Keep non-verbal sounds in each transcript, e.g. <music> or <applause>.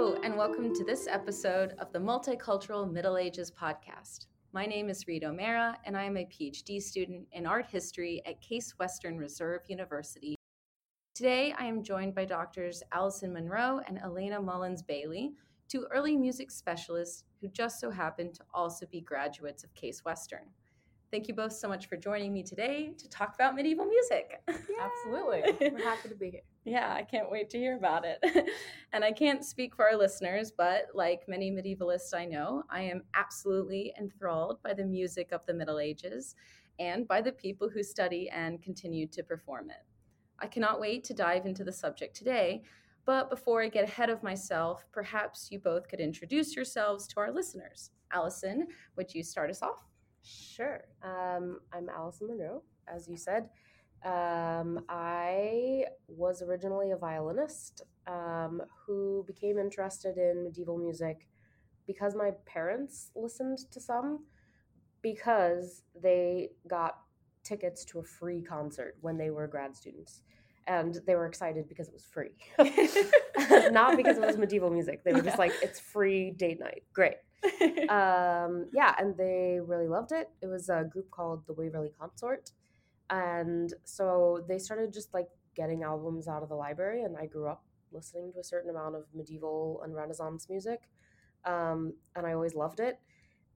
Hello, and welcome to this episode of the Multicultural Middle Ages podcast. My name is Reed O'Mara, and I am a PhD student in art history at Case Western Reserve University. Today, I am joined by doctors Allison Monroe and Elena Mullins Bailey, two early music specialists who just so happen to also be graduates of Case Western. Thank you both so much for joining me today to talk about medieval music. Absolutely. <laughs> We're happy to be here. Yeah, I can't wait to hear about it. <laughs> and I can't speak for our listeners, but like many medievalists I know, I am absolutely enthralled by the music of the Middle Ages and by the people who study and continue to perform it. I cannot wait to dive into the subject today, but before I get ahead of myself, perhaps you both could introduce yourselves to our listeners. Allison, would you start us off? Sure. Um, I'm Allison Monroe, as you said. Um, I was originally a violinist um, who became interested in medieval music because my parents listened to some because they got tickets to a free concert when they were grad students. And they were excited because it was free, <laughs> <laughs> not because it was medieval music. They were just like, it's free date night. Great. <laughs> um, yeah, and they really loved it. It was a group called the Waverly Consort. And so they started just like getting albums out of the library, and I grew up listening to a certain amount of medieval and Renaissance music. Um, and I always loved it,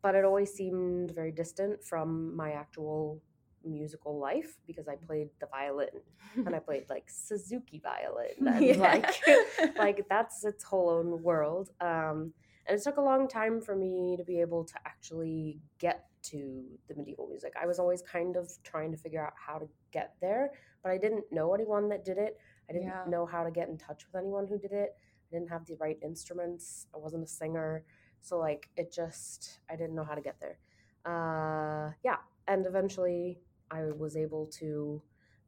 but it always seemed very distant from my actual musical life because I played the violin and I <laughs> played like Suzuki violin <laughs> and yeah. like like that's its whole own world. Um, and it took a long time for me to be able to actually get to the medieval music. I was always kind of trying to figure out how to get there, but I didn't know anyone that did it. I didn't yeah. know how to get in touch with anyone who did it. I didn't have the right instruments. I wasn't a singer. So like it just I didn't know how to get there. Uh yeah, and eventually I was able to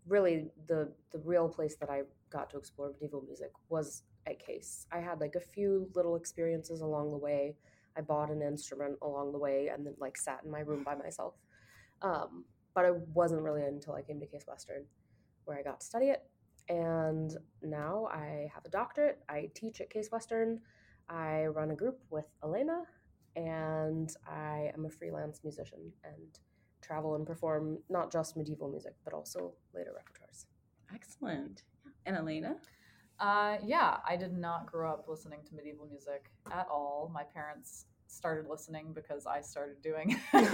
really the the real place that I got to explore medieval music was at Case. I had like a few little experiences along the way. I bought an instrument along the way and then like sat in my room by myself. Um, but it wasn't really until I came to Case Western where I got to study it. And now I have a doctorate. I teach at Case Western. I run a group with Elena, and I am a freelance musician and travel and perform not just medieval music, but also later repertoires. Excellent. And Elena? Uh, yeah, I did not grow up listening to medieval music at all. My parents started listening because I started doing <laughs> um,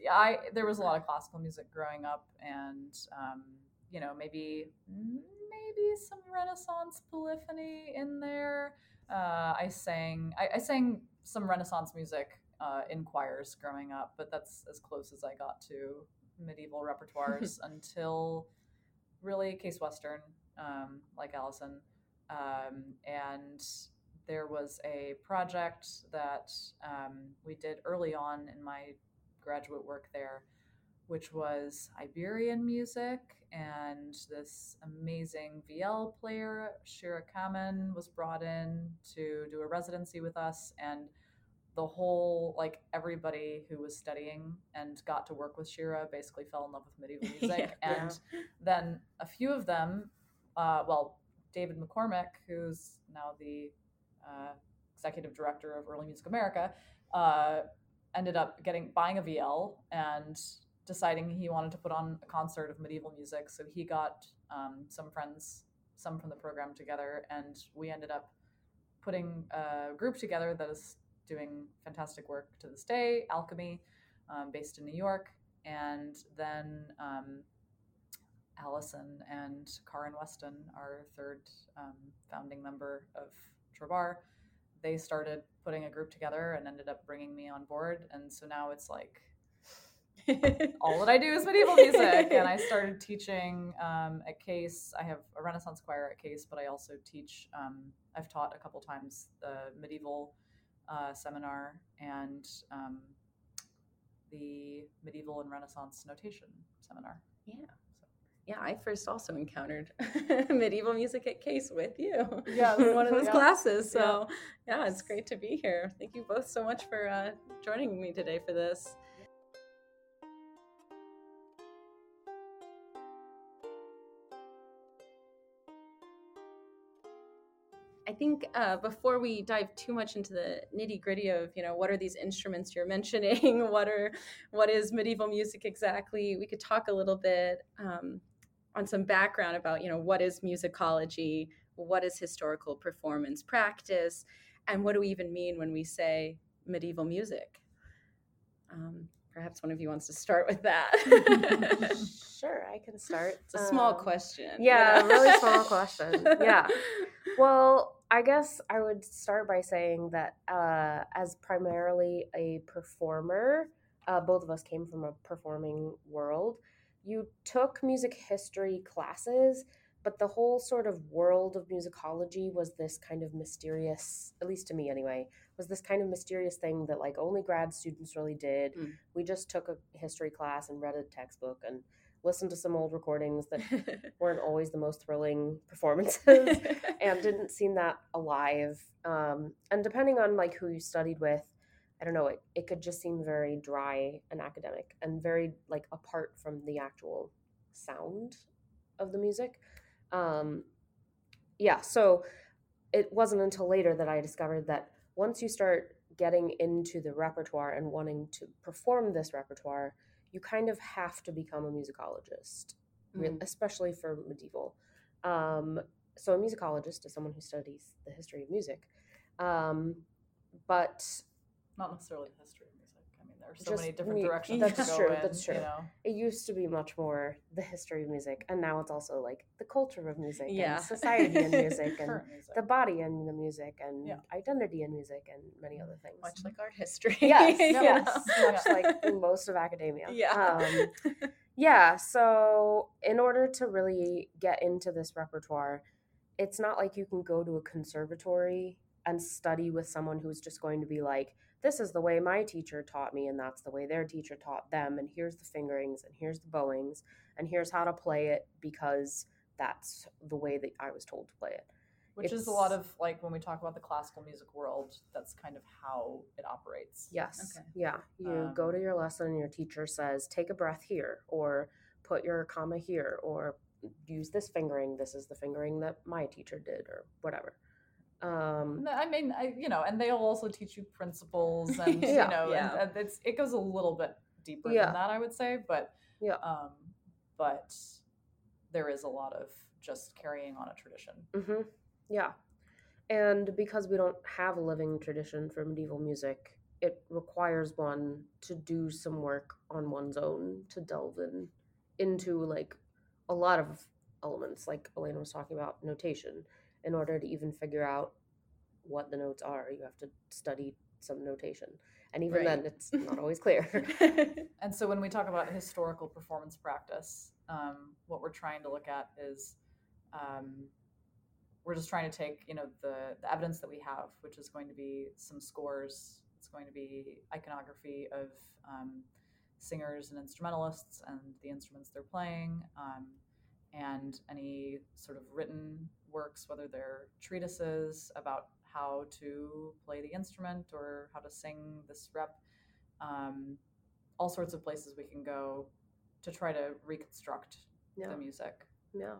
yeah, I there was a lot of classical music growing up, and um, you know maybe maybe some Renaissance polyphony in there. Uh, I sang I, I, sang some Renaissance music uh, in choirs growing up, but that's as close as I got to medieval repertoires <laughs> until really Case Western, um, like Allison. Um, and there was a project that um, we did early on in my graduate work there, which was Iberian music. And this amazing viol player, Shira Kamen, was brought in to do a residency with us. And the whole like everybody who was studying and got to work with Shira basically fell in love with medieval <laughs> music, yeah, and yeah. then a few of them, uh, well, David McCormick, who's now the uh, executive director of Early Music America, uh, ended up getting buying a vielle and deciding he wanted to put on a concert of medieval music. So he got um, some friends, some from the program together, and we ended up putting a group together that is doing fantastic work to this day, Alkemie, um, based in New York. And then um, Allison and Karin Weston, our third um, founding member of Trobar, they started putting a group together and ended up bringing me on board. And so now it's like <laughs> all that I do is medieval music. And I started teaching um, at Case. I have a Renaissance choir at Case, but I also teach, um, I've taught a couple times the medieval uh, seminar and um, the medieval and Renaissance notation seminar. Yeah. Yeah, I first also encountered <laughs> medieval music at Case with you. Yeah, in <laughs> one of those yeah. classes. So, yeah. yeah. it's great to be here. Thank you both so much for uh, joining me today for this. Think uh, before we dive too much into the nitty gritty of you know what are these instruments you're <laughs> mentioning, what are what is medieval music exactly, we could talk a little bit um, on some background about you know what is musicology, what is historical performance practice, and what do we even mean when we say medieval music. Um, perhaps one of you wants to start with that. <laughs> sure, I can start. It's a small Um, question. Yeah, a really small question. Yeah. <laughs> Well, I guess I would start by saying that uh, as primarily a performer, uh, both of us came from a performing world. You took music history classes, but the whole sort of world of musicology was this kind of mysterious, at least to me anyway, was this kind of mysterious thing that like only grad students really did. Mm. We just took a history class and read a textbook and listened to some old recordings that <laughs> weren't always the most thrilling <laughs> performances and didn't seem that alive. Um, and depending on like who you studied with, I don't know, it, it could just seem very dry and academic and very like apart from the actual sound of the music. Um, yeah, so it wasn't until later that I discovered that once you start getting into the repertoire and wanting to perform this repertoire, you kind of have to become a musicologist re- Mm. especially for medieval. Um, so a musicologist is someone who studies the history of music. Um, but Not necessarily the history of music. I mean, there are so Just many different mu- directions that's to go true, in. that's true. You know, it used to be much more the history of music, and now it's also like the culture of music, Yeah. and society and music, <laughs> and music. the body and the music, and Yeah. identity and music, and many other things. Much like art history. <laughs> yes, yes, much like most of academia. <laughs> Yeah. Um, yeah. So, in order to really get into this repertoire, it's not like you can go to a conservatory and study with someone who's just going to be like, this is the way my teacher taught me, and that's the way their teacher taught them, and here's the fingerings, and here's the bowings, and here's how to play it because that's the way that I was told to play it. Which is a lot of like when we talk about the classical music world, that's kind of how it operates. Yes. Okay. Yeah. You go Um, to your lesson and your teacher says, take a breath here, or put your comma here, or use this fingering. This is the fingering that my teacher did, or whatever. Um, I mean, I, you know, and they'll also teach you principles, <laughs> and Yeah. you know, Yeah. and, it goes a little bit deeper Yeah. than that, I would say, but Yeah. um, but there is a lot of just carrying on a tradition. hmm Yeah. And because we don't have a living tradition for medieval music, it requires one to do some work on one's own to delve in into like a lot of elements, like Elena was talking about notation. In order to even figure out what the notes are, you have to study some notation. And even then, it's not always clear. <laughs> <laughs> And so when we talk about historical performance practice, um, what we're trying to look at is um, we're just trying to take you know the, the evidence that we have, which is going to be some scores. It's going to be iconography of um, singers and instrumentalists and the instruments they're playing, um, and any sort of written works, whether they're treatises about how to play the instrument or how to sing this rep. Um, all sorts of places we can go to try to reconstruct yeah. the music. Yeah.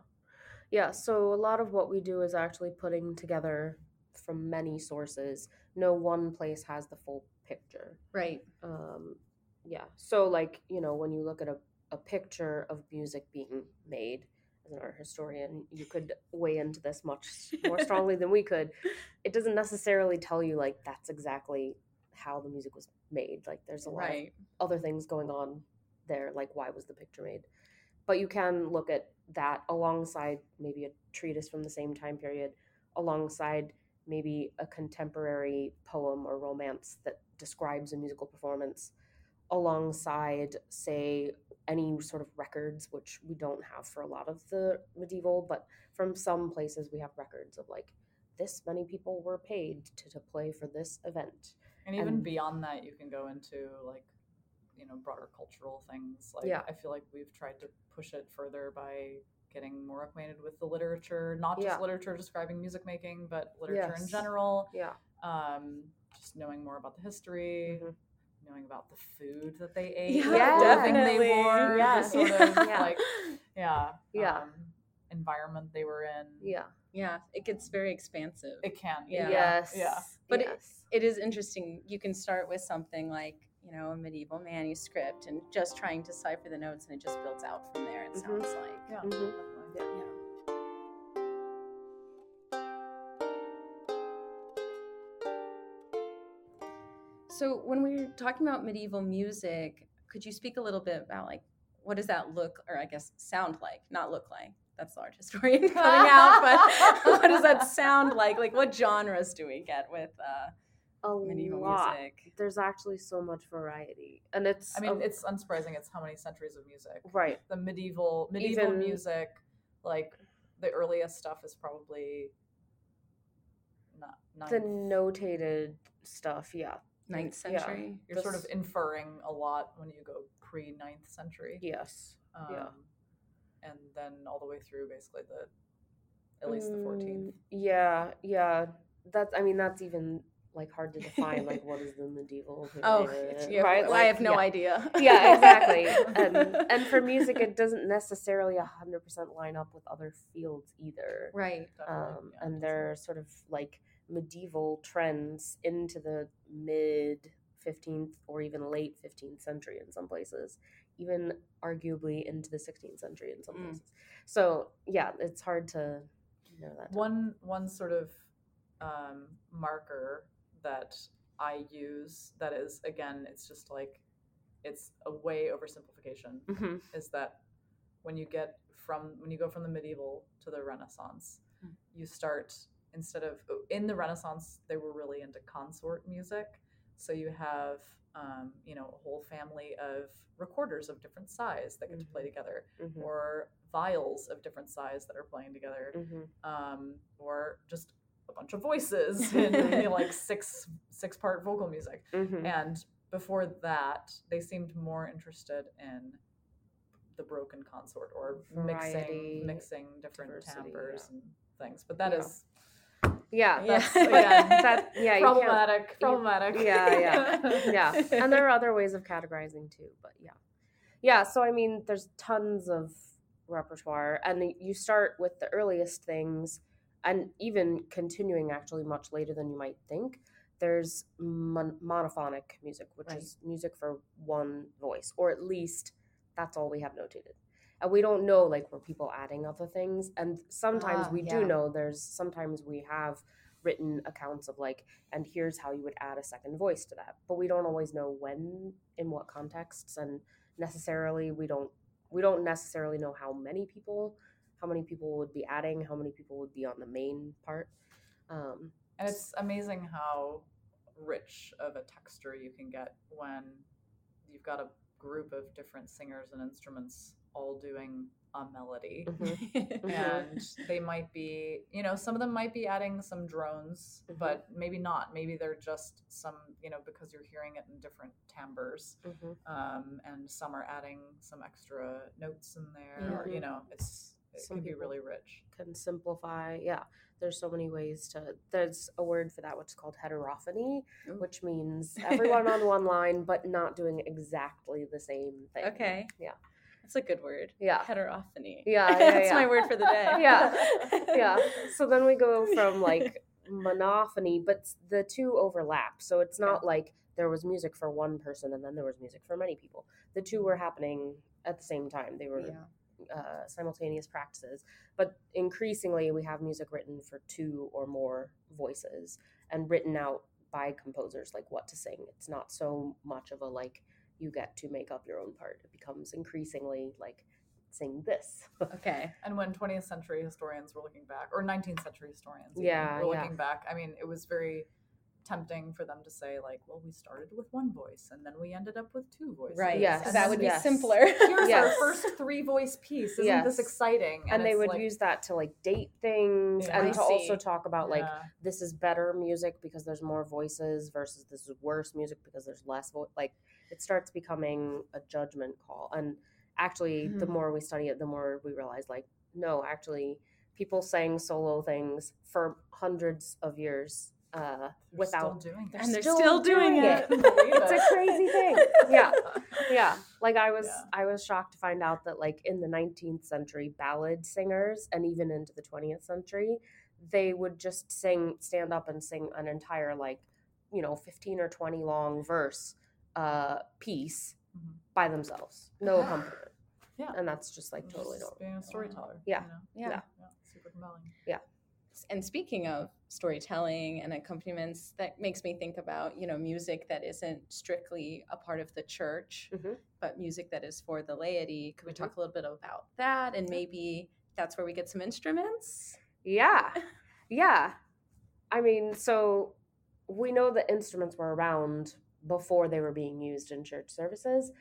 Yeah. So a lot of what we do is actually putting together from many sources. No one place has the full picture. right. Um, yeah. So, like, you know, when you look at a, a picture of music being made, as an art historian, you could weigh into this much more strongly than we could. <laughs> It doesn't necessarily tell you, like, that's exactly how the music was made. Like, there's a lot of other things going on there like why was the picture made but you can look at that alongside maybe a treatise from the same time period alongside maybe a contemporary poem or romance that describes a musical performance alongside say any sort of records which we don't have for a lot of the medieval but from some places we have records of like this many people were paid to, to play for this event And even And- beyond that, you can go into like, you know, broader cultural things. Like, Yeah. I feel like we've tried to push it further by getting more acquainted with the literature, not just Yeah. literature describing music making, but literature in general. yeah Um, just knowing more about the history, Mhm. Knowing about the food that they <laughs> ate, Yeah, the clothing definitely. they wore, the Yes. sort of <laughs> Yeah. like, yeah, Yeah. um, environment they were in. Yeah. Yeah, it gets very expansive. It can. Yeah. Yes. Yeah. But it- it is interesting. You can start with something like, you know, a medieval manuscript and just trying to cipher the notes, and it just builds out from there, it Mhm. sounds like. Yeah. Mhm. Yeah. So, when we're talking about medieval music, could you speak a little bit about like what does that look, or I guess sound like? Not look like. That's the art historian <laughs> coming out, but <laughs> <laughs> what does that sound like? Like, what genres do we get with uh, A medieval lot. music? There's actually so much variety, and it's. I mean, a- it's unsurprising. It's how many centuries of music. right. The medieval medieval Even- music, like the earliest stuff, is probably not. not The notated stuff, yeah, Ninth Yeah. century. you're sort of inferring a lot when you go pre ninth century. yes, Um, yeah. And then all the way through basically the at least the 14th. Mm, Yeah, yeah. That's. I mean, that's even like hard to define. like, what is the medieval? <laughs> Oh, <laughs> yeah, right? I Like, have no yeah. idea. yeah, exactly. <laughs> And and for music, it doesn't necessarily hundred percent line up with other fields either. right. Um, yeah, and they're sort of like medieval trends into the mid 15th or even late 15th century in some places, even arguably into the 16th century in some Mm. places. So yeah, it's hard to know that. one one sort of um, marker that I use that is again it's just like it's a way oversimplification Mhm. is that when you get from when you go from the medieval to the Renaissance, Mm. you start instead of oh, in the Renaissance they were really into consort music, so you have um, you know a whole family of recorders of different size that get to play together, Mhm. or viols of different size that are playing together, Mhm. um, or just a bunch of voices <laughs> in you know, like six six part vocal music. Mhm. And before that, they seemed more interested in the broken consort or Variety, mixing mixing different timbres and things. But that Yeah. is Yeah, Yeah. that's <laughs> again that yeah, you problematic. Problematic. Yeah, yeah, <laughs> yeah. And there are other ways of categorizing too, but yeah. Yeah, so I mean, there's tons of repertoire, and you start with the earliest things, and even continuing actually much later than you might think. There's mon- monophonic music, which Right. is music for one voice, or at least that's all we have notated. And we don't know, like, were people adding other things? And sometimes Ah, we yeah. do know there's sometimes we have written accounts of like and here's how you would add a second voice to that but we don't always know when in what contexts and necessarily we don't we don't necessarily know how many people how many people would be adding how many people would be on the main part um And it's amazing how rich of a texture you can get when you've got a group of different singers and instruments all doing a melody. mhm, <laughs> Mhm. And they might be, you know, some of them might be adding some drones, Mhm. but maybe not. Maybe they're just some, you know, because you're hearing it in different timbres. mhm. Um, and some are adding some extra notes in there, or, you know, it's, it Some can be really rich. can simplify yeah there's so many ways to there's a word for that which is called heterophony Ooh. which means <laughs> everyone on one line but not doing exactly the same thing okay. Yeah. That's a good word. yeah Heterophony. Yeah, yeah, <laughs> That's yeah. my word for the day. <laughs> Yeah. <laughs> yeah. So then we go from like monophony, but the two overlap. So it's not like there was music for one person and then there was music for many people. The two were happening at the same time. They were Yeah. uh, simultaneous practices. But increasingly, we have music written for two or more voices and written out by composers, like what to sing. It's not so much of a like you get to make up your own part. It becomes increasingly like saying this. <laughs> Okay. And when 20th century historians were looking back, or 19th century historians even Yeah, were yeah. looking back, I mean, it was very tempting for them to say, like, well, we started with one voice and then we ended up with two voices. Right. Yes, Because and that would be <laughs> yes. simpler. Here's Yes. our first three voice piece. Isn't Yes. this exciting? and, they would like- use that to like date things Yeah. and I to also talk about like Yeah. this is better music because there's more voices versus this is worse music because there's less voice like it starts becoming a judgment call and actually the Mhm. more we study it the more we realize like no actually people sang solo things for hundreds of years uh They're without still doing and they're still still, doing, doing it. it. <laughs> it's a crazy thing yeah yeah like i was Yeah. i was shocked to find out that like in the 19th century ballad singers and even into the 20th century they would just sing stand up and sing an entire like you know 15 or 20 long verse uh piece Mhm. by themselves no <gasps> accompaniment Yeah. and that's just like totally Just not being a storyteller. Yeah. You know? Yeah. Yeah. Yeah. Super compelling. Yeah. And speaking of storytelling and accompaniments, that makes me think about, you know, music that isn't strictly a part of the church, Mhm. but music that is for the laity. Could we Mhm. talk a little bit about that? And maybe that's where we get some instruments? Yeah. <laughs> Yeah. I mean, so we know that instruments were around before they were being used in church services.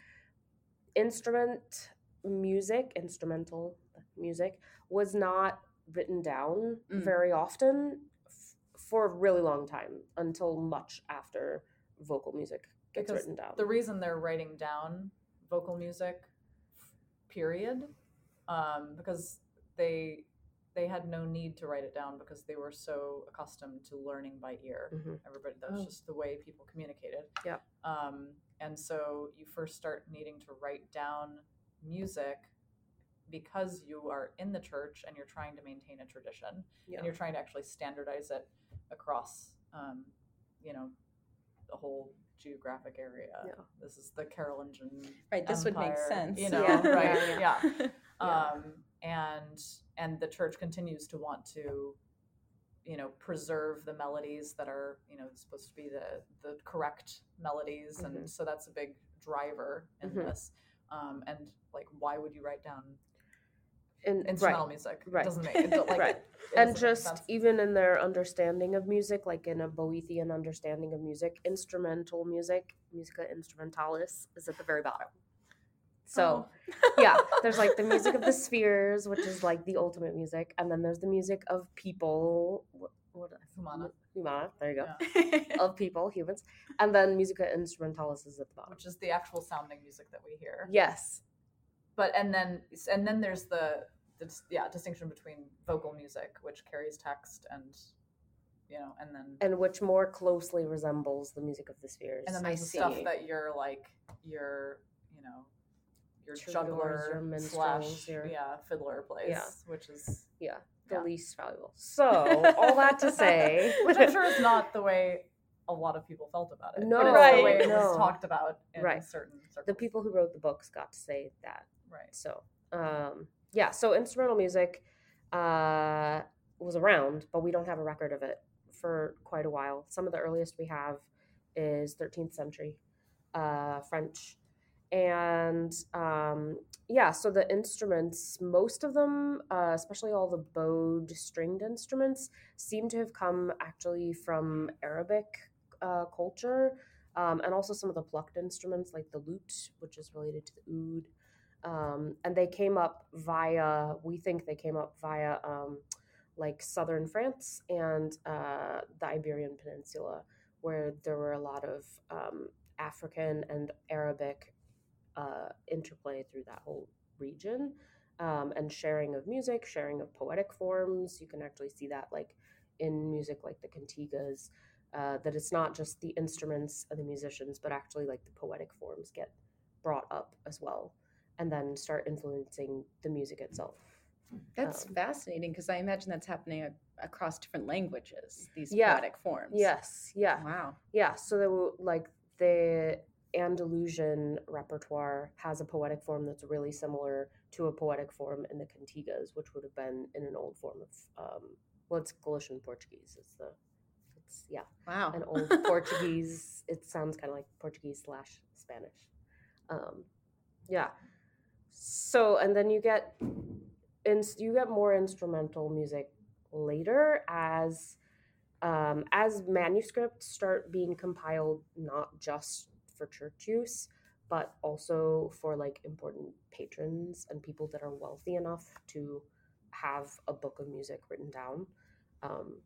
Instrument music, instrumental music, was not written down Mm. very often f- for a really long time until much after vocal music gets Because written down. The reason they're writing down vocal music, period, um, because they they had no need to write it down because they were so accustomed to learning by ear. Mhm. Everybody, that was Oh. just the way people communicated. Yeah. Um, and so you first start needing to write down music because you are in the church and you're trying to maintain a tradition Yeah. and you're trying to actually standardize it across, um, you know, the whole geographic area. Yeah. This is the Carolingian. Right, this would make sense. You know, Yeah, right? yeah, Yeah. Yeah. <laughs> Um, and and the church continues to want to, you know, preserve the melodies that are, you know, supposed to be the the correct melodies, Mhm. and so that's a big driver in Mhm. this. Um, and like, why would you write down And, instrumental right. music? right. It doesn't make it, <laughs> like, Right. it and just even in their understanding of music, like in a Boethian understanding of music, instrumental music, musica instrumentalis, is at the very bottom. So Oh. <laughs> yeah, there's like the music of the spheres, which is like the ultimate music, and then there's the music of people. What, what Humana. Humana. There you go. Yeah. <laughs> Of people, humans, and then musica instrumentalis is at the bottom. which is the actual sounding music that we hear. Yes. But and then and then there's the, the yeah distinction between vocal music, which carries text, and you know, and then And which more closely resembles the music of the spheres. and then I there's the stuff that you're like your you know your Troubadours, juggler your minstrels, slash your- yeah fiddler plays, Yeah. which is yeah, the Yeah. least valuable. So all that to say, <laughs> which I'm sure is not the way a lot of people felt about it. No, but it's Right. the way it no. was talked about in Right. certain circles. the people who wrote the books got to say that. right. So, um, yeah, so instrumental music uh, was around, but we don't have a record of it for quite a while. Some of the earliest we have is 13th century uh, French. And um, yeah, so the instruments, most of them, uh, especially all the bowed stringed instruments, seem to have come actually from Arabic uh, culture. Um, and also some of the plucked instruments like the lute, which is related to the oud um, and they came up via we think they came up via um, like southern france and uh, the iberian peninsula where there were a lot of um, african and arabic uh, interplay through that whole region um, and sharing of music sharing of poetic forms you can actually see that like in music like the cantigas uh, that it's not just the instruments and the musicians but actually like the poetic forms get brought up as well and then start influencing the music itself. That's Um, fascinating because I imagine that's happening a- across different languages, these Yeah. poetic forms. Yes, yeah, Wow. yeah. So they were like the Andalusian repertoire has a poetic form that's really similar to a poetic form in the cantigas, which would have been in an old form of um, well, it's Galician Portuguese. It's the it's yeah, Wow. an old <laughs> Portuguese. It sounds kind of like Portuguese slash Spanish. Um, yeah. So and then you get, and you get more instrumental music later as um, as manuscripts start being compiled, not just for church use, but also for like important patrons and people that are wealthy enough to have a book of music written down. Um,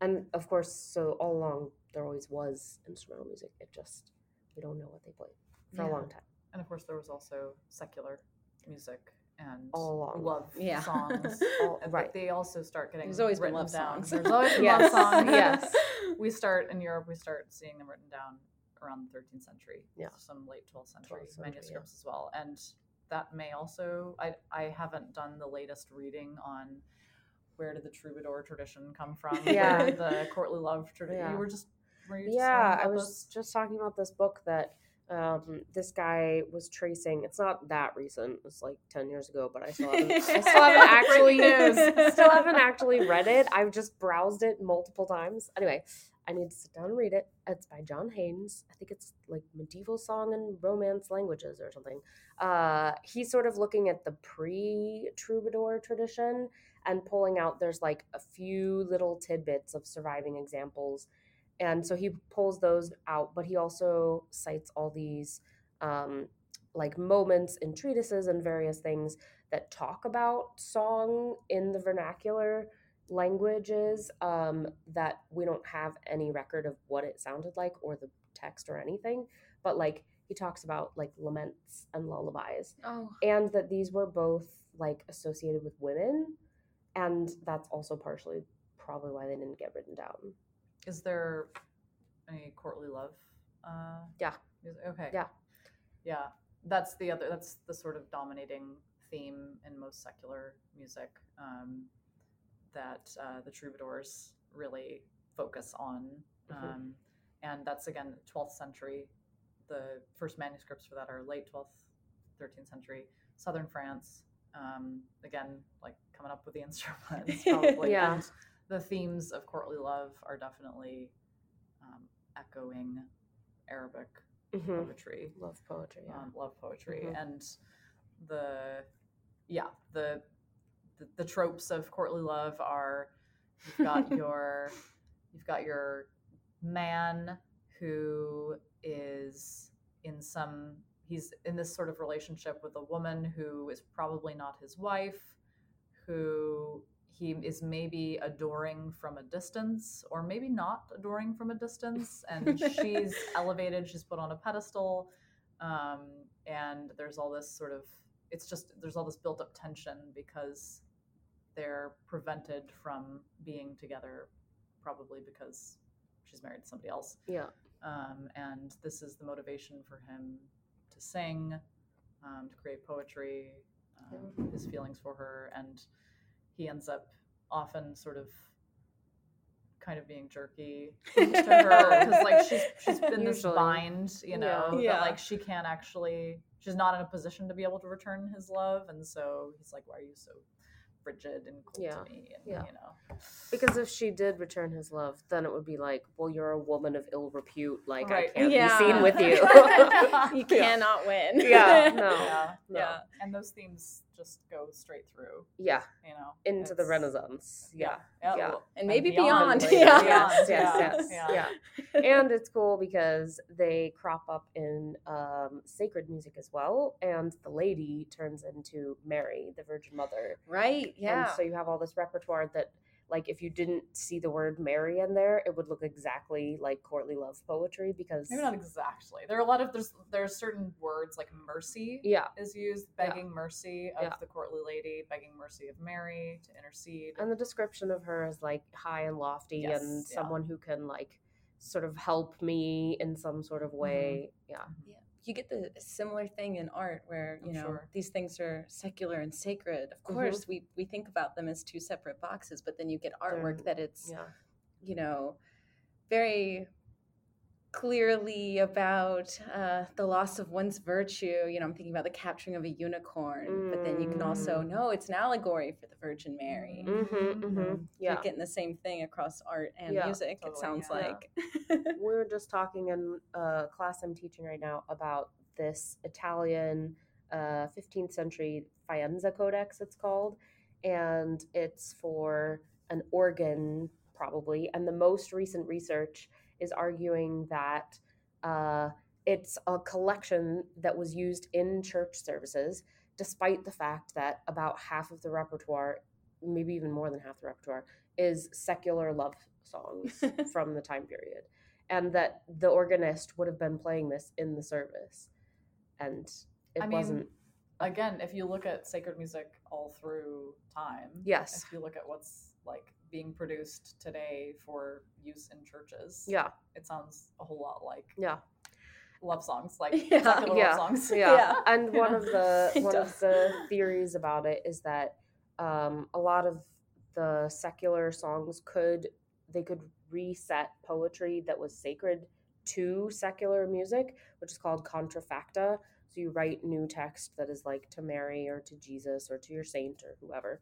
and of course, so all along there always was instrumental music. It just we don't know what they played for Yeah. a long time. And of course, there was also secular music and All along. love Yeah. songs. <laughs> All- and- right. They also start getting There's always been written love down. songs. There's always been <laughs> Yes. love songs. Yes. We start in Europe. We start seeing them written down around the 13th century. Yeah. Some late 12th century 12th century, yeah. manuscripts as well. And that may also, I, I haven't done the latest reading on where did the troubadour tradition come from? <laughs> Yeah. The courtly love tradition. Yeah. You were just, were you just yeah i was this? just talking about this book that um, this guy was tracing it's not that recent it's like 10 years ago but i still <laughs> haven't, I still haven't actually <laughs> still haven't actually <laughs> read it. I've just browsed it multiple times. Anyway i need to sit down and read it. It's by john haines i think it's like medieval song and romance languages or something. Uh, he's sort of looking at the pre-troubadour tradition and pulling out there's like a few little tidbits of surviving examples and so he pulls those out but he also cites all these um, like moments in treatises and various things that talk about song in the vernacular languages um, that we don't have any record of what it sounded like or the text or anything but like he talks about like laments and lullabies Oh, and that these were both like associated with women and that's also partially probably why they didn't get written down Is there any courtly love? Uh, Yeah. music? Okay. Yeah. Yeah. That's the other. That's the sort of dominating theme in most secular music um, that uh, the troubadours really focus on, Mhm. um, and that's again 12th century. The first manuscripts for that are late 12th, 13th century, southern France. Um, again, like coming up with the <laughs> instruments, probably. <laughs> Yeah. And the themes of courtly love are definitely um, echoing Arabic Mhm. poetry, love poetry yeah um, love poetry, Mhm. and the yeah the, the the tropes of courtly love are you've got <laughs> your you've got your man who is in some he's in this sort of relationship with a woman who is probably not his wife who he is maybe adoring from a distance or maybe not adoring from a distance. <laughs> And she's elevated she's put on a pedestal um, and there's all this sort of it's just there's all this built up tension because they're prevented from being together probably because she's married to somebody else. Yeah. Um, and this is the motivation for him to sing, um, to create poetry, um, his feelings for her, and he ends up often sort of kind of being jerky <laughs> to her because like she's she's in this Usually. bind, you know, Yeah. that like she can't actually she's not in a position to be able to return his love, and so he's like, "Why are you so frigid and cold Yeah. to me?" And Yeah. you know, because if she did return his love then it would be like well you're a woman of ill repute like Right. i can't Yeah. be seen with you <laughs> you cannot win. yeah no yeah, no. Yeah. and those themes just go straight through, yeah you know, into the renaissance yeah yeah, Yeah. well, And maybe beyond. beyond. Later. Yeah. yes yes Yeah. yes <laughs> Yeah. yeah and it's cool because they crop up in um, sacred music as well and the lady turns into mary the virgin mother Right. Yeah. and so you have all this repertoire that like if you didn't see the word mary in there it would look exactly like courtly love poetry because Maybe not exactly. There are a lot of there's there's certain words like mercy yeah is used, Yeah. begging mercy of Yeah. the courtly lady, begging mercy of Mary to intercede. and the description of her is like high and lofty Yes, and yeah. someone who can like sort of help me in some sort Mm-hmm. of way yeah yeah. You get the similar thing in art where, you I'm know, sure. these things are secular and sacred. Of Mhm. course, we, we think about them as two separate boxes, but then you get artwork They're- that it's, yeah you know, very clearly about uh, the loss of one's virtue. You know, I'm thinking about the capturing of a unicorn, but then you can also Mm. know it's an allegory for the Virgin Mary. mm-hmm, Mhm. mm-hmm. yeah You're getting the same thing across art and Yeah, music, it sounds yeah. like. <laughs> we are just talking in a class I'm teaching right now about this Italian uh, 15th century Faenza Codex, it's called, and it's for an organ, probably. And the most recent research is arguing that uh, it's a collection that was used in church services, despite the fact that about half of the repertoire, maybe even more than half the repertoire, is secular love songs <laughs> from the time period and that the organist would have been playing this in the service. And it I mean, wasn't Again, if you look at sacred music all through time, yes. if you look at what's like being produced today for use in churches, yeah it sounds a whole lot like yeah love songs, like <laughs> Yeah. Yeah, love songs. <laughs> yeah. Yeah. And one of the <laughs> one of the theories about it is that um, a lot of the secular songs could they could reset poetry that was sacred to secular music, which is called contrafacta. So you write new text that is like to Mary or to Jesus or to your saint or whoever,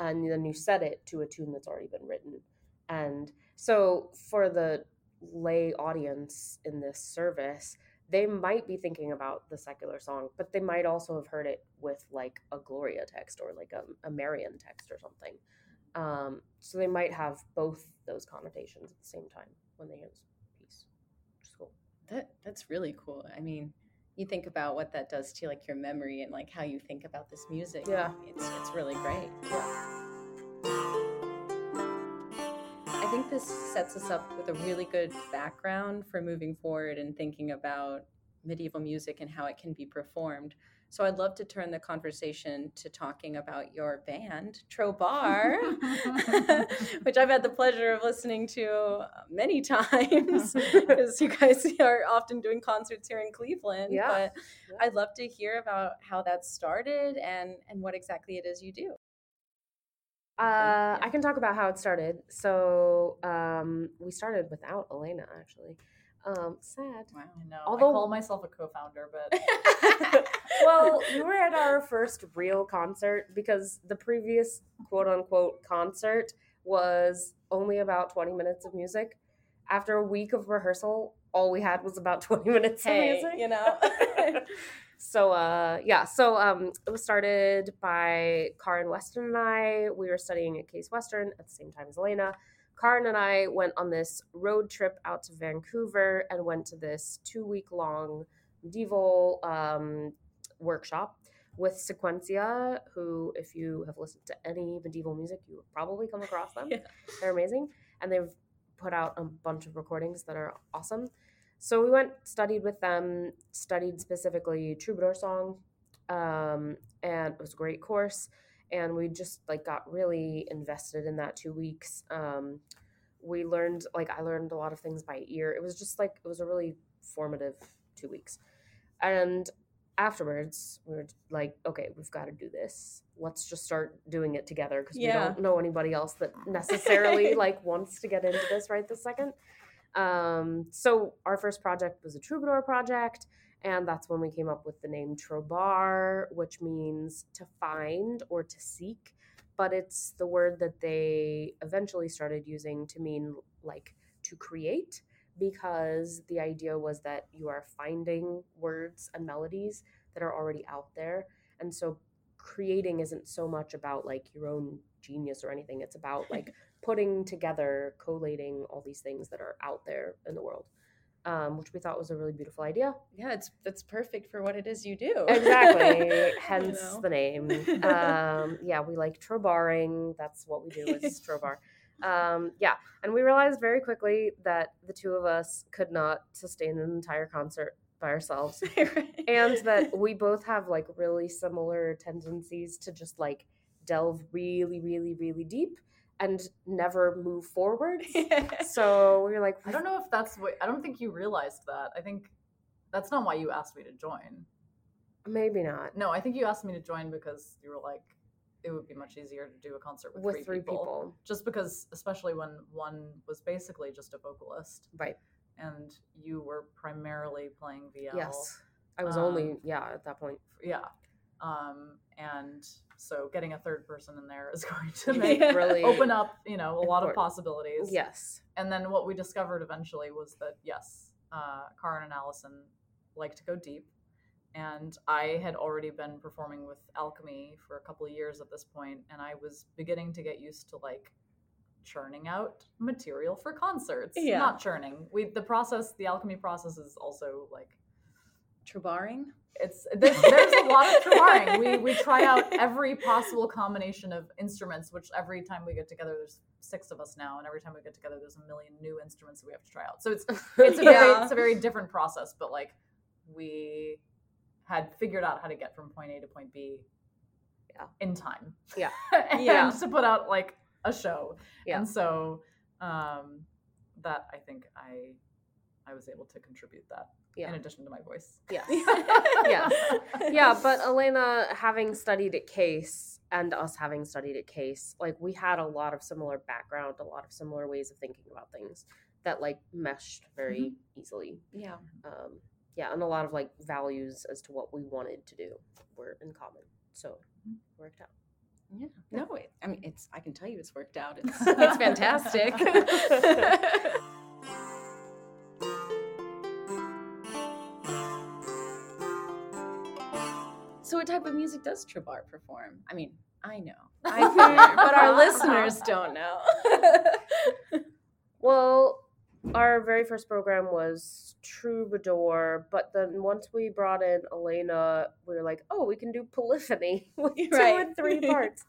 and then you set it to a tune that's already been written. And so for the lay audience in this service, they might be thinking about the secular song, but they might also have heard it with like a Gloria text or like a, a Marian text or something. Um, so they might have both those connotations at the same time when they use piece, which is cool. That that's really cool. I mean, you think about what that does to like your memory and like how you think about this music. Yeah. It's it's really great. Yeah. I think this sets us up with a really good background for moving forward and thinking about medieval music and how it can be performed. So I'd love to turn the conversation to talking about your band, Trobar, <laughs> which I've had the pleasure of listening to many <laughs> times <laughs> because you guys are often doing concerts here in Cleveland. Yeah. But Yeah. I'd love to hear about how that started and and what exactly it is you do. Uh. I can talk about how it started. So um, we started without Elena, actually. Um, sad. Wow. I know. Although- I call myself a co-founder, but <laughs> <laughs> well, we were at our first real concert because the previous quote unquote concert was only about 20 minutes of music. After a week of rehearsal, all we had was about <laughs> 20 minutes of music. you know. so uh yeah, so um it was started by Karin Weston and I. We were studying at Case Western at the same time as Elena. Karin and I went on this road trip out to Vancouver and went to this two week long medieval um, workshop with Sequentia, who, if you have listened to any medieval music, you have probably come across them. <laughs> Yeah. They're amazing. And they've put out a bunch of recordings that are awesome. So we went, studied with them, studied specifically troubadour song, um, and it was a great course. And we just like got really invested in that two weeks. Um, we learned like I learned a lot of things by ear. It was just like it was a really formative two weeks. And afterwards, we were like, okay, we've got to do this. Let's just start doing it together because Yeah. we don't know anybody else that <laughs> necessarily like wants to get into this right this second. Um, so our first project was a troubadour project, and that's when we came up with the name Trobar, which means to find or to seek. But it's the word that they eventually started using to mean like to create, because the idea was that you are finding words and melodies that are already out there. And so creating isn't so much about like your own genius or anything, it's about like <laughs> putting together, collating all these things that are out there in the world, um, which we thought was a really beautiful idea. yeah, it's that's perfect for what it is you do. Exactly, <laughs> hence You know? the name. <laughs> Um, yeah, we like trobaring. That's what we do is <laughs> trobar. Um, yeah, and we realized very quickly that the two of us could not sustain an entire concert by ourselves, and that we both have like really similar tendencies to just like delve really, really, really deep and never move forward. <laughs> So we were like, I don't know if that's what I don't think you realized that. I think that's not why you asked me to join. maybe not No, I think you asked me to join because you were like, it would be much easier to do a concert with, with three people. Just because, especially when one was basically just a vocalist Right. and you were primarily playing vielle. Yes. I was Um, only, yeah, at that point. Yeah. Um, and so getting a third person in there is <laughs> going to make. Really open up, you know, a lot of possibilities. Yes. And then what we discovered eventually was that yes, uh, Karin and Allison like to go deep, and I had already been performing with Alkemie for a couple of years at this point, and I was beginning to get used to like churning out material for concerts. Yeah. Not churning. We the process, the Alkemie process is also like Trobaring. it's there's, there's a lot of <laughs> trying. We we try out every possible combination of instruments, which every time we get together, there's six of us now, and every time we get together, there's a million new instruments that we have to try out. So it's <laughs> it's a very it's a very different process, but like we had figured out how to get from point A to point B Yeah. in time. Yeah. <laughs> and Yeah. to put out like a show. Yeah. And so um that I think I I was able to contribute that Yeah. in addition to my voice. Yes. <laughs> yes. Yeah, but Elena having studied at Case and us having studied at Case, like we had a lot of similar background, a lot of similar ways of thinking about things that like meshed very easily. Yeah. Um, yeah, and a lot of like values as to what we wanted to do were in common. So Mhm. worked out. Yeah. No, it, I mean, it's. I can tell you, it's worked out. It's, <laughs> it's fantastic. <laughs> what type of music does Trobar perform? I mean, I know, <laughs> I figure, but our listeners don't know. <laughs> Well, our very first program was Troubadour, but then once we brought in Elena, we were like, oh, we can do polyphony <laughs> with two Right. and three parts.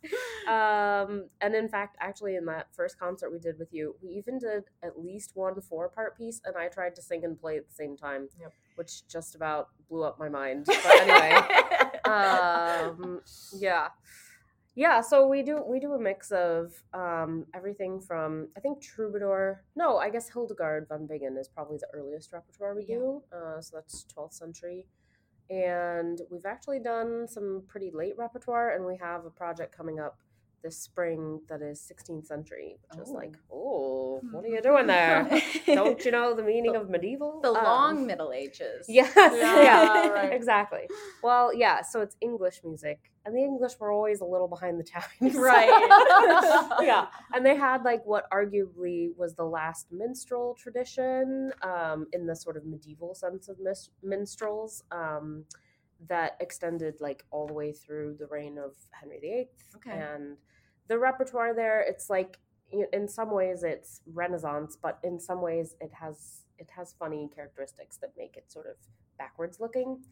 um, and in fact, actually, in that first concert we did with you, we even did at least one four part piece, and I tried to sing and play at the same time, Yep. which just about blew up my mind. But anyway. Um yeah yeah so we do we do a mix of um everything from i think troubadour no i guess hildegard von bingen is probably the earliest repertoire we Yeah. do uh, so that's 12th century and we've actually done some pretty late repertoire and we have a project coming up this spring that is 16th century which is Oh. like oh what are you doing there <laughs> don't you know the meaning of medieval the Um, long Middle Ages. <laughs> Yes, Yeah, yeah, <laughs> right. exactly. Well, yeah, so it's English music, and the English were always a little behind the times, Right. yeah, and they had like what arguably was the last minstrel tradition, um, in the sort of medieval sense of mis- minstrels, um, that extended like all the way through the reign of Henry VIII, Okay. and the repertoire there, it's like in some ways it's Renaissance, but in some ways it has it has funny characteristics that make it sort of backwards looking.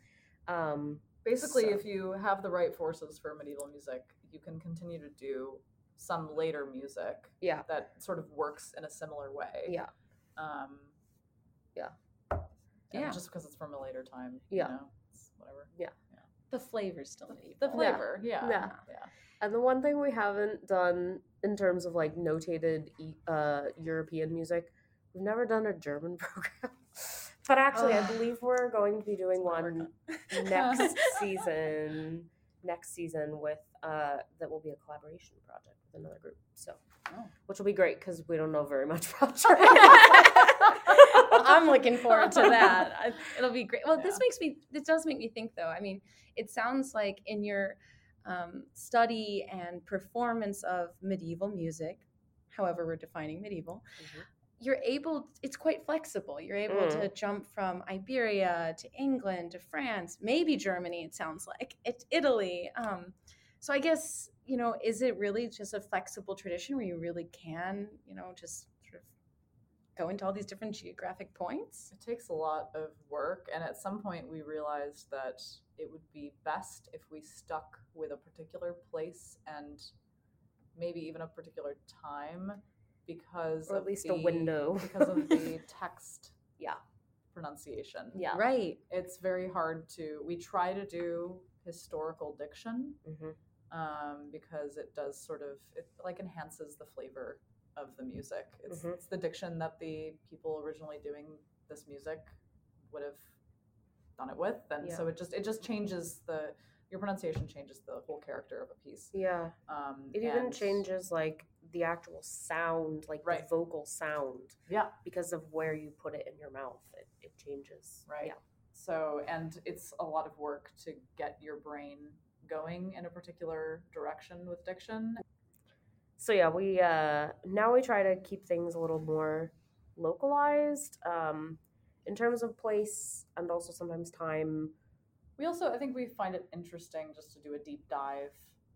Um, Basically, So- if you have the right forces for medieval music, you can continue to do some later music yeah, that sort of works in a similar way. yeah, Um, Yeah. Yeah. Just because it's from a later time. Yeah. You know, it's whatever. The flavor's still medieval. The flavor. Yeah. Yeah. yeah. and the one thing we haven't done in terms of like notated e- uh, European music, we've never done a German <laughs> program. But actually, I believe we're going to be doing It's one next <laughs> season. Next season with uh, that will be a collaboration project with another group. So, Oh. which will be great because we don't know very much <laughs> about <laughs> German. I'm looking forward to that. I, <laughs> it'll be great. Well, this makes me. This does make me think, though. I mean, it sounds like in your um, study and performance of medieval music, however we're defining medieval, Mhm. you're able. It's quite flexible. You're able to jump from Iberia to England to France, maybe Germany. It sounds like it, Italy. Um, so I guess you know, is it really just a flexible tradition where you really can, you know, just sort of go into all these different geographic points? It takes a lot of work, and at some point we realized that it would be best if we stuck with a particular place and maybe even a particular time because or at least the, a window. <laughs> because of the <laughs> text Yeah. pronunciation. yeah. Right. It's very hard to. We try to do historical diction hmm um, because it does sort of it like enhances the flavor of the music. It's, Mhm. it's the diction that the people originally doing this music would have done it with, and so it just it just changes the your pronunciation changes the whole character of a piece. Yeah. Um, It even changes like the actual sound, like Right. the vocal sound, Yeah, because of where you put it in your mouth. It, it changes. right. Yeah. So and it's a lot of work to get your brain going in a particular direction with diction. So yeah, we uh now we try to keep things a little more localized, um, in terms of place and also sometimes time. We also, I think, we find it interesting just to do a deep dive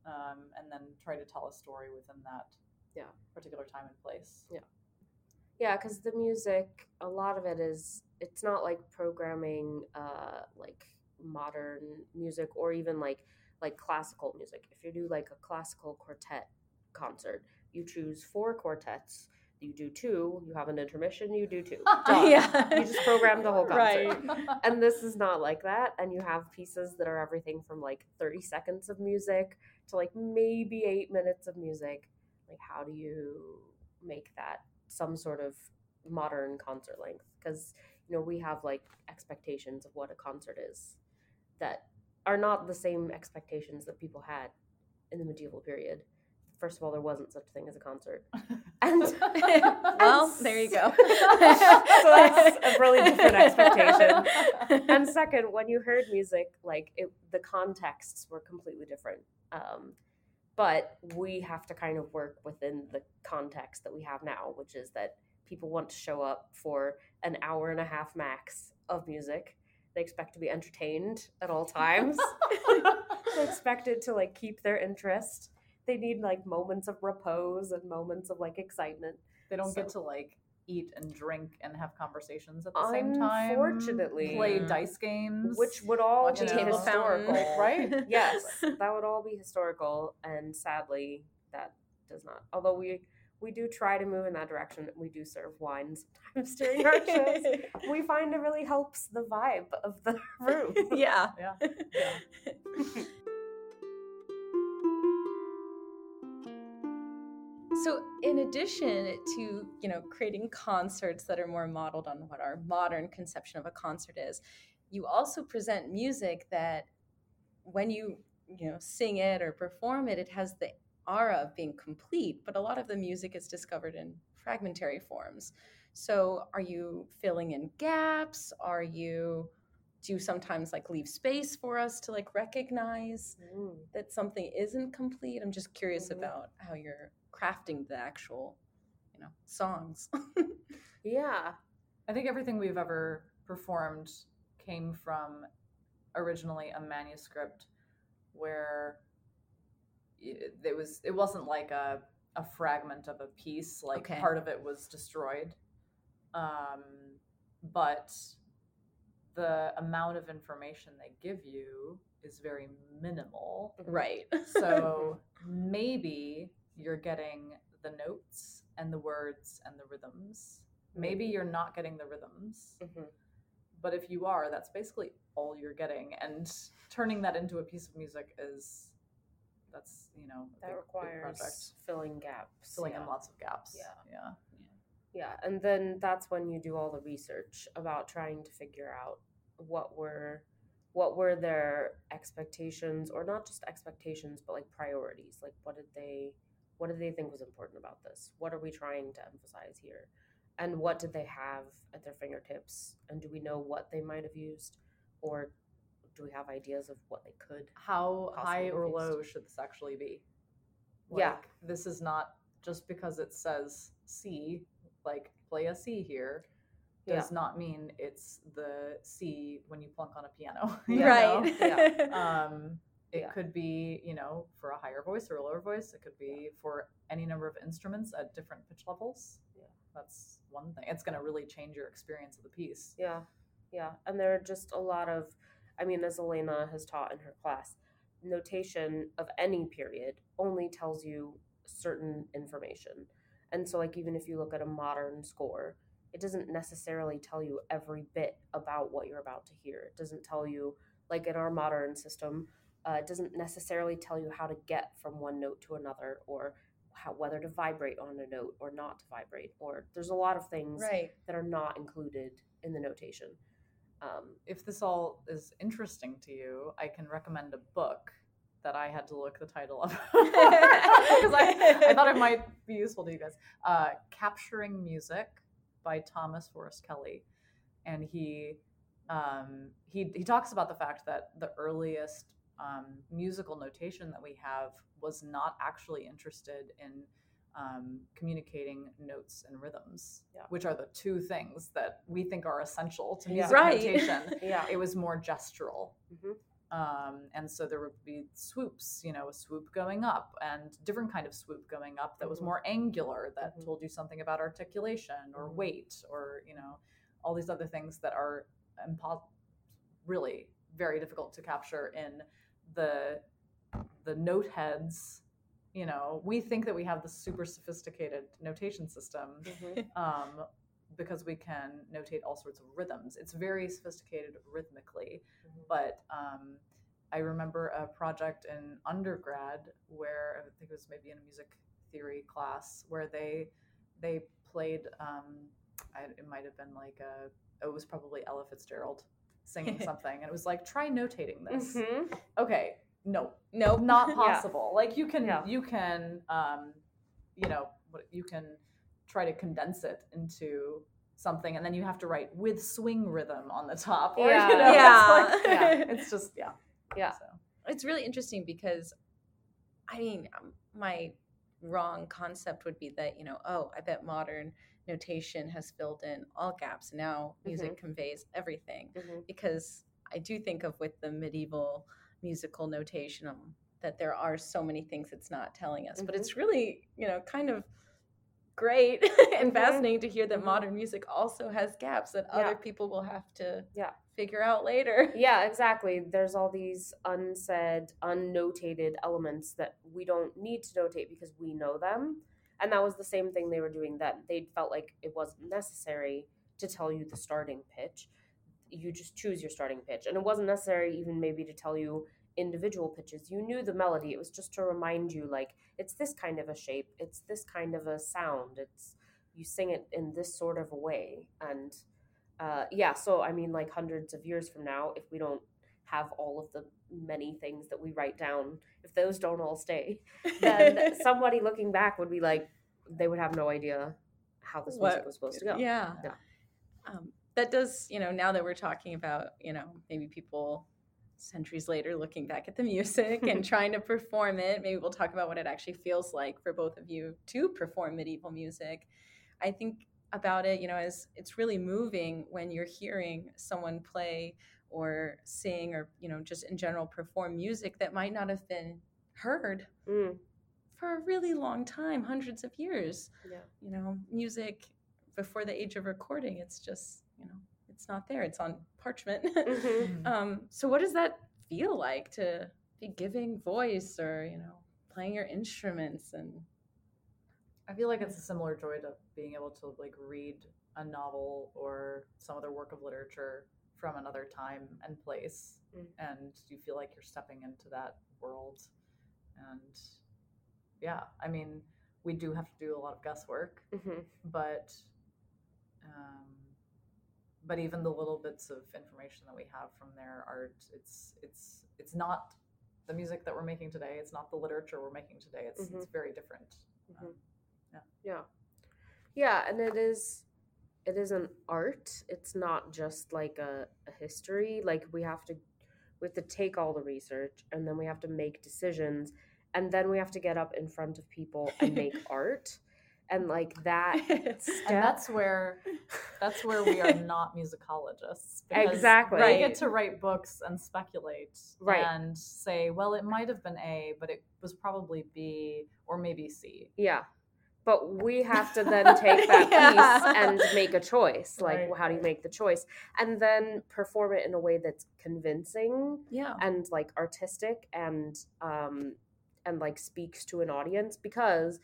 um, and then try to tell a story within that Yeah. particular time and place. Yeah, yeah, because the music, a lot of it is it's not like programming uh like modern music or even like like classical music. If you do like a classical quartet concert, you choose four quartets. You do two, you have an intermission, you do two. <laughs> Yeah. You just program the whole concert. Right. <laughs> And this is not like that. And you have pieces that are everything from like 30 seconds of music to like maybe eight minutes of music. Like, how do you make that some sort of modern concert length? Because you know, we have like expectations of what a concert is that are not the same expectations that people had in the medieval period. First of all, there wasn't such a thing as a concert. <laughs> <laughs> And well, and there you go. <laughs> so that's a really different expectation. and second, when you heard music, like it, the contexts were completely different. Um, but we have to kind of work within the context that we have now, which is that people want to show up for an hour and a half max of music. They expect to be entertained at all <laughs> times. <laughs> they expect it to like keep their interest. They need like moments of repose and moments of like excitement. They don't get to like eat and drink and have conversations at the same time. Unfortunately. play dice games, Which would all be historical, <laughs> right? yes, that would all be historical, and sadly, that does not. Although we we do try to move in that direction. We do serve wine sometimes <laughs> during our shows. we find it really helps the vibe of the <laughs> room. <laughs> yeah. yeah, yeah. So, in addition to you know creating concerts that are more modeled on what our modern conception of a concert is, you also present music that, when you you know sing it or perform it, it has the aura of being complete. But a lot of the music is discovered in fragmentary forms. So, are you filling in gaps? Are you do you sometimes like leave space for us to like recognize Mm. that something isn't complete. I'm just curious Mhm. about how you're crafting the actual, you know, songs. <laughs> Yeah. I think everything we've ever performed came from originally a manuscript where it, was it wasn't like a a fragment of a piece like Okay. part of it was destroyed um but the amount of information they give you is very minimal right. <laughs> so maybe you're getting the notes and the words and the rhythms. Maybe you're not getting the rhythms, Mhm. but if you are, that's basically all you're getting. And turning that into a piece of music is that's you know That big- big requires project. filling gaps. filling yeah. in lots of gaps. Yeah. yeah. Yeah, and then that's when you do all the research about trying to figure out what were what were their expectations or not just expectations but like priorities. Like what did they what did they think was important about this? What are we trying to emphasize here? And what did they have at their fingertips? And do we know what they might have used or do we have ideas of what they could? How high or low should this actually be? Yeah. This is not just because it says C, like play a C here, Yeah. does not mean it's the C when you plunk on a piano. <laughs> right. know? <laughs> Um, it Yeah. could be, you know, for a higher voice or a lower voice. It could be for any number of instruments at different pitch levels. Yeah. That's one thing. It's going to really change your experience of the piece. Yeah, yeah. And there are just a lot of, I mean, as Elena has taught in her class, notation of any period only tells you certain information. And so, like, even if you look at a modern score, it doesn't necessarily tell you every bit about what you're about to hear. It doesn't tell you, like, in our modern system, uh, it doesn't necessarily tell you how to get from one note to another or how, whether to vibrate on a note or not to vibrate. Or there's a lot of things right. that are not included in the notation. Um, If this all is interesting to you, I can recommend a book that I had to look the title up <laughs> because I, I thought it might be useful to you guys. Uh, Capturing Music by Thomas Forrest Kelly, and he um, he he talks about the fact that the earliest um, musical notation that we have was not actually interested in um, communicating notes and rhythms, Yeah. which are the two things that we think are essential to music Right. notation. <laughs> yeah. It was more gestural. Mhm. Um, and so there would be swoops, you know, a swoop going up and different kind of swoop going up that was Mhm. more angular that Mhm. told you something about articulation or Mhm. weight or, you know, all these other things that are impo- really very difficult to capture in the the note heads. You know, we think that we have this super sophisticated notation system Mhm. um, because we can notate all sorts of rhythms. It's very sophisticated rhythmically, Mhm. but um, I remember a project in undergrad where I think it was maybe in a music theory class where they they played. Um, I, it might have been like a, it was probably Ella Fitzgerald singing <laughs> something, and it was like, try notating this. Mhm. Okay, no, no, not <laughs> Yeah. possible. Like you can, Yeah. you can, um, you know, what you can try to condense it into something, and then you have to write with swing rhythm on the top. <laughs> Or, Yeah. you know, Yeah. It's, like, <laughs> yeah, it's just yeah, Yeah. So. it's really interesting because i mean um, my wrong concept would be that you know oh i bet modern notation has filled in all gaps now music conveys everything Mhm. because i do think of with the medieval musical notation that there are so many things it's not telling us but Mhm. it's really you know kind of great <laughs> and Mhm. fascinating to hear that Mhm. modern music also has gaps that Yeah. other people will have to Yeah. figure out later <laughs> Yeah, exactly. There's all these unsaid, unnotated elements that we don't need to notate because we know them. And that was the same thing they were doing then. They felt like it wasn't necessary to tell you the starting pitch. You just choose your starting pitch. And it wasn't necessary even maybe to tell you individual pitches. You knew the melody. It was just to remind you like it's this kind of a shape, it's this kind of a sound. It's you sing it in this sort of a way. And uh, yeah, so I mean, like hundreds of years from now, if we don't have all of the many things that we write down, if those don't all stay, <laughs> then somebody looking back would be like, they would have no idea how this music was supposed to go. Yeah. Yeah. Um, that does, you know, now that we're talking about, you know, maybe people centuries later looking back at the music and <laughs> trying to perform it, maybe we'll talk about what it actually feels like for both of you to perform medieval music. I think about it, you know, as it's really moving when you're hearing someone play or sing or, you know, just in general perform music that might not have been heard Mm, for a really long time, hundreds of years yeah. you know, music before the age of recording. It's just, it's not there. It's on parchment. Mhm. <laughs> um, so what does that feel like to be giving voice or, you know, playing your instruments and I feel like it's a similar joy to being able to like read a novel or some other work of literature from another time and place, Mm. and you feel like you're stepping into that world. And yeah, I mean, we do have to do a lot of guesswork, Mhm. but um, but even the little bits of information that we have from their art, it's it's it's not the music that we're making today. It's not the literature we're making today. It's Mhm. it's very different. Mhm. Um, Yeah. Yeah, and it is it is an art. It's not just like a, a history. Like we have to we have to take all the research and then we have to make decisions and then we have to get up in front of people and make <laughs> art. And like that <laughs> and that's where that's where we are <laughs> not musicologists Exactly. we get to write books and speculate Right. and say well it might have been a but it was probably b or maybe c Yeah. But we have to then <laughs> take that Yeah. piece and make a choice. Like, Right, how do you make the choice? And then perform it in a way that's convincing yeah. and like artistic and um and like speaks to an audience because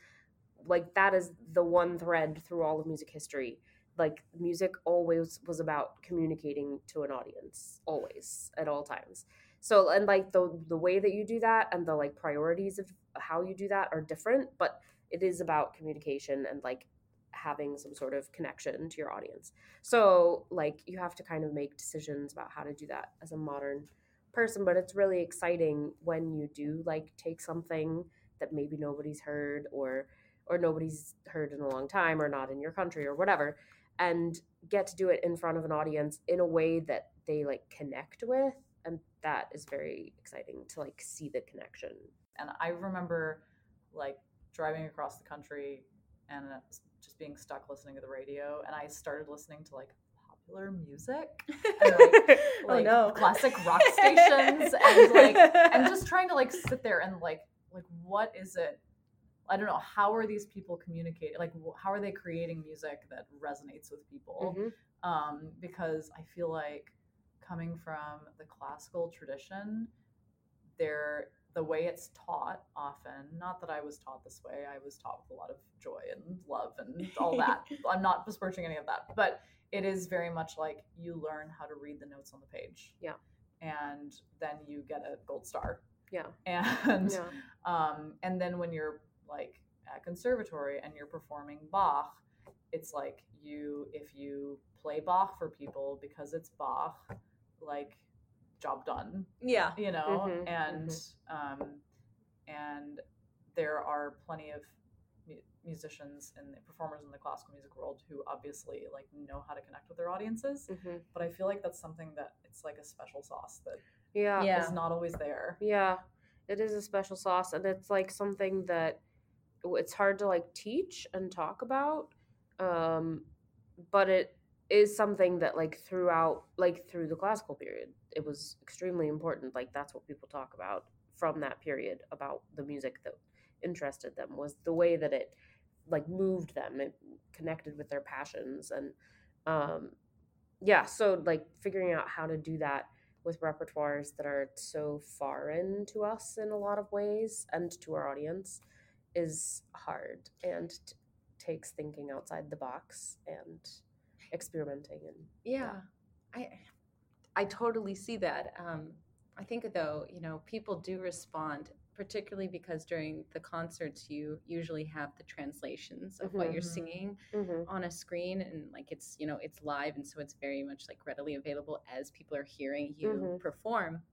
like that is the one thread through all of music history. Like music always was about communicating to an audience always at all times. So and like the the way that you do that and the like priorities of how you do that are different but it is about communication and like having some sort of connection to your audience. So like you have to kind of make decisions about how to do that as a modern person but it's really exciting when you do like take something that maybe nobody's heard or or nobody's heard in a long time or not in your country or whatever and get to do it in front of an audience in a way that they like connect with and that is very exciting to like see the connection and i remember like driving across the country and uh, just being stuck listening to the radio and i started listening to like popular music <laughs> and like, oh like no. classic rock stations and like and just trying to like sit there and like like what is it i don't know how are these people communicating like how are they creating music that resonates with people? Mhm. um because i feel like coming from the classical tradition there the way it's taught often not that i was taught this way i was taught with a lot of joy and love and all <laughs> that. I'm not besmirching any of that but it is very much like you learn how to read the notes on the page. Yeah. and then you get a gold star. Yeah. <laughs> And yeah. um, and then when you're like at conservatory and you're performing Bach, it's like you if you play Bach for people because it's Bach, like job done, Yeah. you know, Mhm, and um, and there are plenty of musicians and performers in the classical music world who obviously like know how to connect with their audiences Mhm. but i feel like that's something that it's like a special sauce that Yeah. Yeah. is not always there Yeah, it is a special sauce, and it's like something that w- it's hard to like teach and talk about. Um, but it is something that like throughout, like through the classical period, it was extremely important. Like that's what people talk about from that period about the music that interested them was the way that it like moved them, it connected with their passions, and um, yeah. So like figuring out how to do that with repertoires that are so foreign to us in a lot of ways and to our audience is hard and t- takes thinking outside the box and experimenting and Yeah. I I totally see that. Um, I think though, you know, people do respond, particularly because during the concerts you usually have the translations of what you're Mhm. singing Mhm. on a screen and like it's, you know, it's live and so it's very much like readily available as people are hearing you Mhm. perform.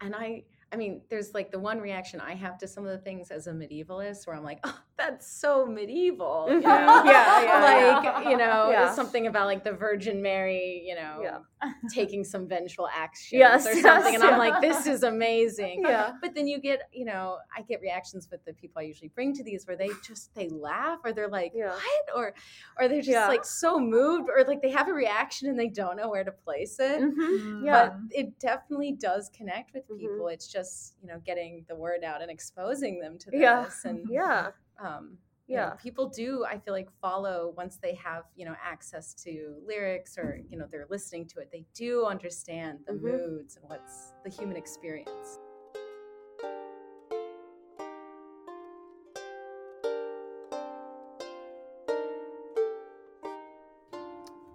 And I I mean, there's like the one reaction I have to some of the things as a medievalist where I'm like, oh, that's so medieval. You Mhm. know? Yeah, yeah, <laughs> like, yeah. you know, Yeah. something about like the Virgin Mary, you know. Taking some vengeful action Yes, or <laughs> yes, something. and I'm yeah. like, this is amazing. <laughs> Yeah. But then you get, you know, I get reactions with the people I usually bring to these where they just they laugh or they're like, Yeah. what? Or or they're just Yeah. like so moved or like they have a reaction and they don't know where to place it. Mhm. Yeah. But it definitely does connect with Mhm. people. It's just, you know, getting the word out and exposing them to this. Yeah. And Yeah. um you know, Yeah. people do i feel like follow once they have you know access to lyrics or you know they're listening to it they do understand the Mhm. moods and what's the human experience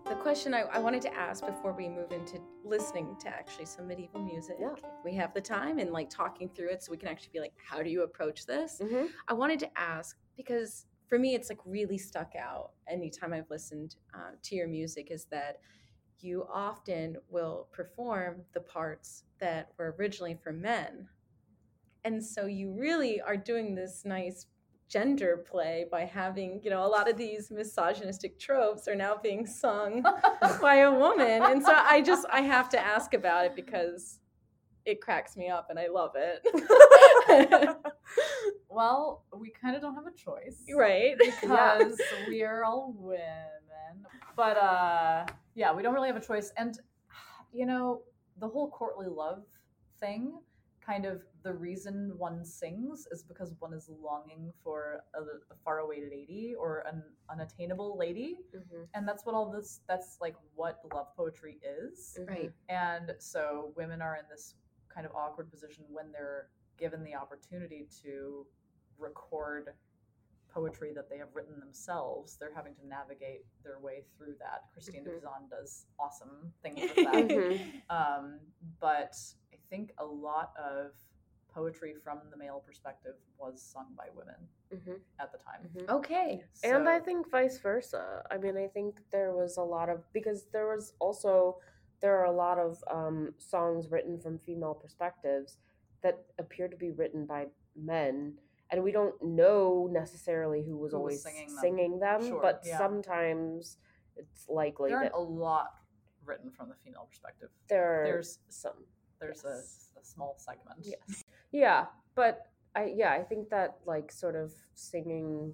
the question I, I wanted to ask before we move into listening to actually some medieval music Yeah. we have the time and like talking through it so we can actually be like how do you approach this Mhm. I wanted to ask because for me, it's like really stuck out anytime I've listened uh, to your music is that you often will perform the parts that were originally for men. And so you really are doing this nice gender play by having, you know, a lot of these misogynistic tropes are now being sung <laughs> by a woman. And so I just, I have to ask about it because it cracks me up and I love it. <laughs> <laughs> well we kind of don't have a choice right? <laughs> because we are all women. But uh yeah, we don't really have a choice. And you know, the whole courtly love thing, kind of the reason one sings is because one is longing for a, a faraway lady or an unattainable lady. Mhm. And that's what all this that's like what love poetry is. Right. And so women are in this kind of awkward position when they're given the opportunity to record poetry that they have written themselves. They're having to navigate their way through that. Christine Mhm. de Pizan does awesome things with that. Mhm. um, but I think a lot of poetry from the male perspective was sung by women Mhm. at the time. Mhm. Okay. and I think vice versa. I mean, I think there was a lot of because there was also there are a lot of um, songs written from female perspectives that appear to be written by men, and we don't know necessarily who was Who was always singing them. singing them, Sure, but yeah. sometimes it's likely there that aren't a lot written from the female perspective. there are There's some. there's Yes. a, a small segment. Yes. Yeah, but I yeah I think that like sort of singing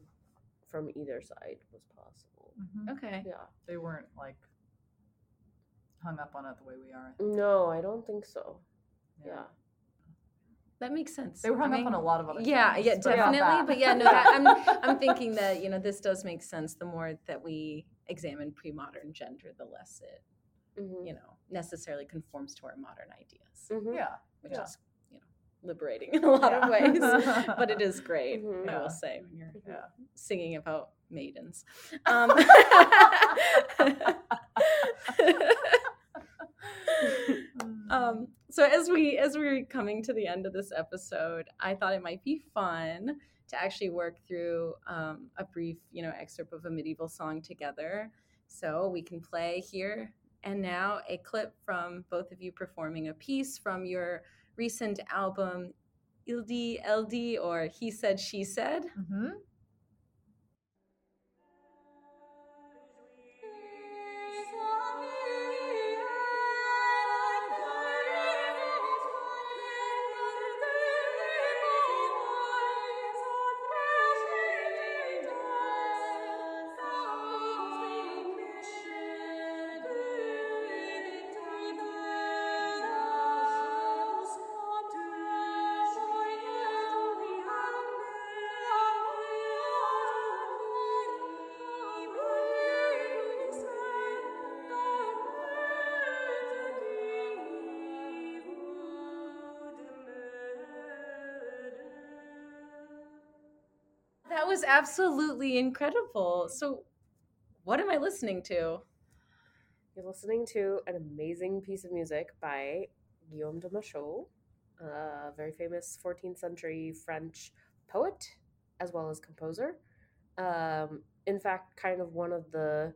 from either side was possible. Mhm. Okay. Yeah. They weren't like hung up on it the way we are. No, I don't think so. Yeah. That makes sense. They were hung I up on a lot of other Yeah, things. yeah, but definitely. But yeah, no, that, I'm <laughs> I'm thinking that you know this does make sense. The more that we examine pre-modern gender, the less it Mhm. you know necessarily conforms to our modern ideas, Mhm. yeah. which yeah. is you know liberating <laughs> in a lot of ways. <laughs> but it is great, Mhm. I Yeah. will say, when you're Yeah. singing about maidens. Um, um, so as we as we're coming to the end of this episode, I thought it might be fun to actually work through um, a brief, you know, excerpt of a medieval song together. So we can play here and now a clip from both of you performing a piece from your recent album, Il Dit Elle Dit, or He Said, She Said. Mm-hmm. Absolutely incredible. So, what am I listening to? You're listening to an amazing piece of music by Guillaume de Machaut, a very famous 14th century French poet as well as composer. Um, in fact, kind of one of the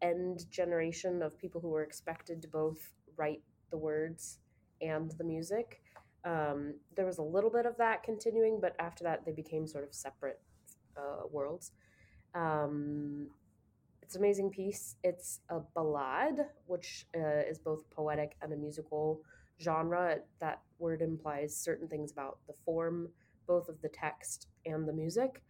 end generation of people who were expected to both write the words and the music. Um, there was a little bit of that continuing, but after that, they became sort of separate uh, worlds. Um, it's an amazing piece. It's a ballad, which uh, is both poetic and a musical genre. That word implies certain things about the form, both of the text and the music.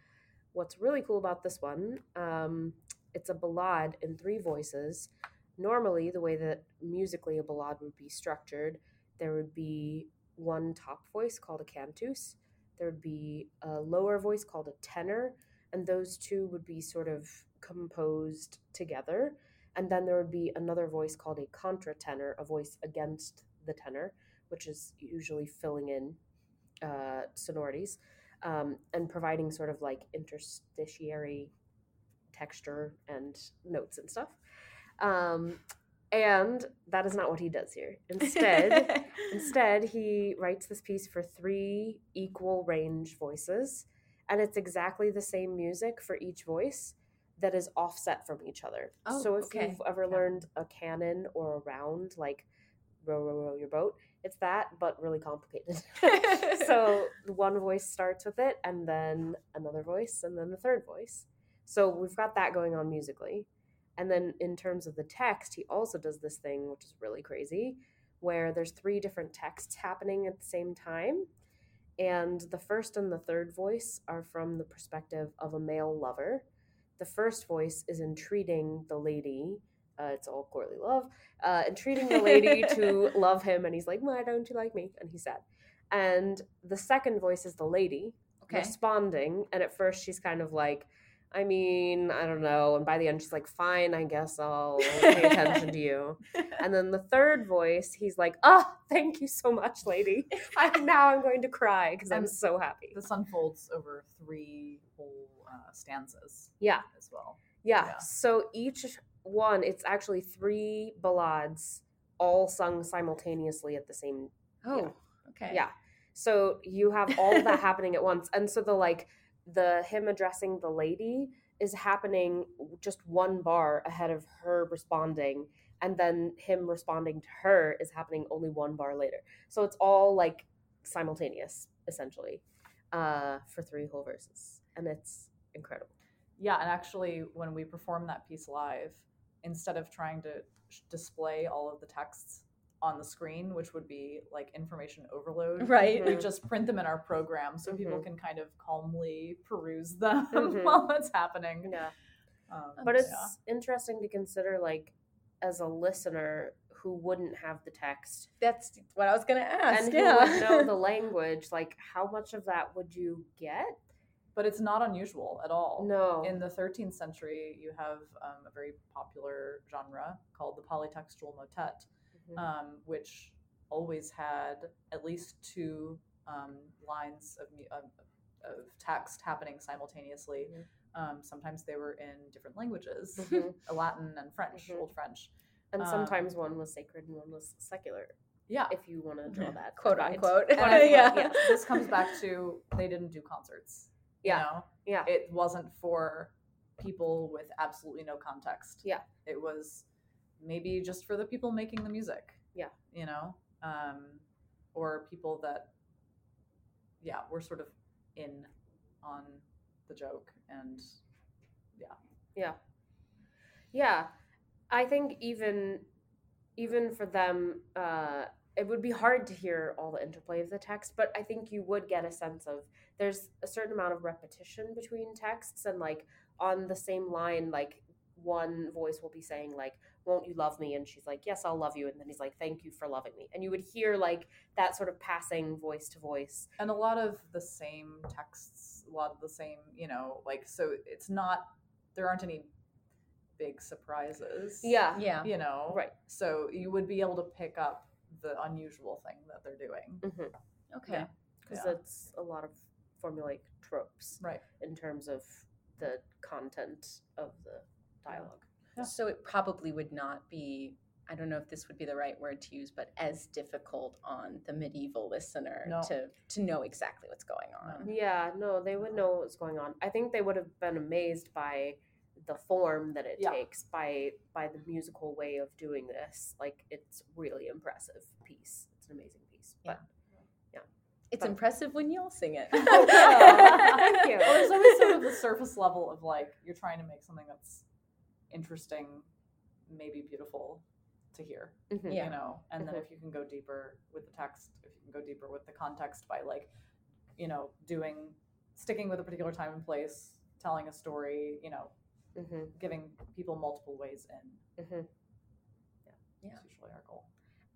What's really cool about this one, um, it's a ballad in three voices. Normally, the way that musically a ballad would be structured, there would be one top voice called a cantus, there would be a lower voice called a tenor, and those two would be sort of composed together. And then there would be another voice called a contratenor, a voice against the tenor, which is usually filling in uh, sonorities um, and providing sort of like interstitiary texture and notes and stuff. Um, and that is not what he does here. Instead, <laughs> instead he writes this piece for three equal range voices, and it's exactly the same music for each voice that is offset from each other. Oh, so if okay. you've ever learned a canon or a round, like row, row, row your boat, it's that, but really complicated. <laughs> so <laughs> one voice starts with it, and then another voice, and then the third voice. So we've got that going on musically. And then in terms of the text, he also does this thing, which is really crazy, where there's three different texts happening at the same time. And the first and the third voice are from the perspective of a male lover. The first voice is entreating the lady, uh, it's all courtly love, uh, entreating the lady <laughs> to love him. And he's like, Why don't you like me? And he's sad. And the second voice is the lady okay. responding. And at first, she's kind of like, I mean, I don't know. And by the end, she's like, fine, I guess I'll pay attention to you. <laughs> And then the third voice, he's like, oh, thank you so much, lady. I, now I'm going to cry because I'm so happy. This unfolds over three whole uh, stanzas Yeah. as well. Yeah. Yeah. So each one, it's actually three ballades all sung simultaneously at the same oh, okay. Yeah. So you have all of that <laughs> happening at once. And so the like the him addressing the lady is happening just one bar ahead of her responding and then him responding to her is happening only one bar later. So it's all like simultaneous essentially uh for three whole verses and it's incredible. Yeah, and actually, when we perform that piece live, instead of trying to sh- display all of the texts on the screen, which would be like information overload, <laughs> Right. we just print them in our program so people Mhm. can kind of calmly peruse them <laughs> Mhm. while it's happening. Yeah. Um, But it's yeah. interesting to consider like as a listener who wouldn't have the text That's what I was going to ask. and who yeah. would know the <laughs> language, like how much of that would you get? but it's not unusual at all. No. In the 13th century, you have um, a very popular genre called the polytextual motet, Mhm. um, which always had at least two um, lines of, of, of text happening simultaneously. Mhm. Um, sometimes they were in different languages, Mhm. <laughs> Latin and French, Mhm. Old French. and um, sometimes one was sacred and one was secular. Yeah. if you want to draw that <laughs> quote unquote. And <laughs> yeah. yeah, this comes back to they didn't do concerts. you Yeah. know? Yeah. It wasn't for people with absolutely no context. Yeah. It was maybe just for the people making the music. Yeah. You know? Um, or people that, yeah, were sort of in on the joke and yeah. Yeah. Yeah. I think even even for them, uh, it would be hard to hear all the interplay of the text, but I think you would get a sense of there's a certain amount of repetition between texts and like on the same line, like one voice will be saying like, Won't you love me? And she's like, Yes, I'll love you. And then he's like, Thank you for loving me. And you would hear like that sort of passing voice to voice. and a lot of the same texts, a lot of the same, you know, like so it's not there aren't any big surprises. Yeah. yeah. You know. Right. So you would be able to pick up the unusual thing that they're doing. Because Okay. Yeah. mm-hmm. Yeah. it's a lot of formulaic tropes. Right. in terms of the content of the dialogue. Yeah. So it probably would not be, I don't know if this would be the right word to use, but as difficult on the medieval listener No. to to know exactly what's going on. Yeah, no, they would know what's going on. I think they would have been amazed by the form that it Yeah. takes, by by the musical way of doing this. Like it's really impressive piece. It's an amazing piece. But It's But- impressive when y'all sing it. Oh, <laughs> Thank you. Well, there's always sort of the surface level of like you're trying to make something that's interesting, maybe beautiful to hear. Mhm. Yeah. You know, and then Mhm. if you can go deeper with the text, if you can go deeper with the context by like, you know, doing sticking with a particular time and place, telling a story, you know, Mhm. giving people multiple ways in. Mhm. Yeah. That's usually our goal.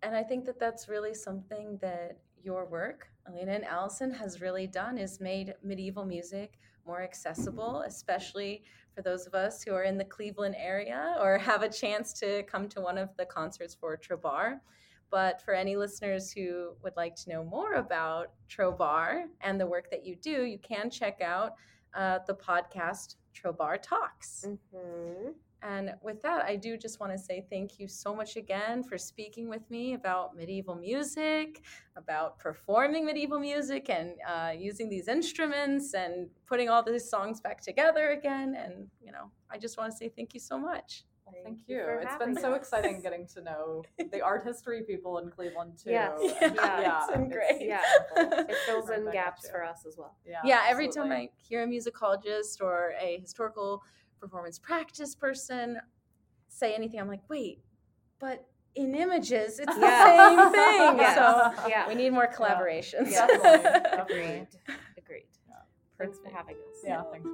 And I think that that's really something that your work, Elena and Allison, has really done is made medieval music more accessible, especially for those of us who are in the Cleveland area or have a chance to come to one of the concerts for Trobar. But for any listeners who would like to know more about Trobar and the work that you do, you can check out uh, the podcast Trobar Talks. Mhm. And with that, I do just want to say thank you so much again for speaking with me about medieval music, about performing medieval music, and uh, using these instruments and putting all these songs back together again. And, you know, I just want to say thank you so much. Thank thank you you. for It's having been so us. exciting getting to know the <laughs> art history people in Cleveland too. Yes. And Yeah, it's been great. Yeah. It fills in gaps for us as well. Yeah, yeah, every absolutely. time I hear a musicologist or a historical performance practice person say anything, I'm like, wait, but in images, it's the Yeah. same thing. <laughs> Yes. So Yeah. we need more collaborations. Yeah, <laughs> definitely, definitely. Agreed. Agreed. Yeah. Thanks for having us. Yeah, thanks.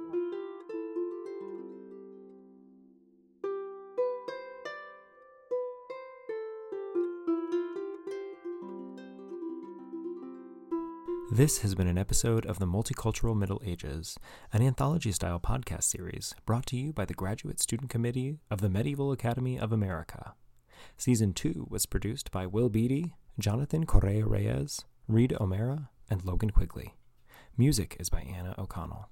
This has been an episode of the Multicultural Middle Ages, an anthology style podcast series brought to you by the Graduate Student Committee of the Medieval Academy of America. Season 2 was produced by Will Beatty, Jonathan Correa Reyes, Reed O'Mara, and Logan Quigley. Music is by Anna O'Connell.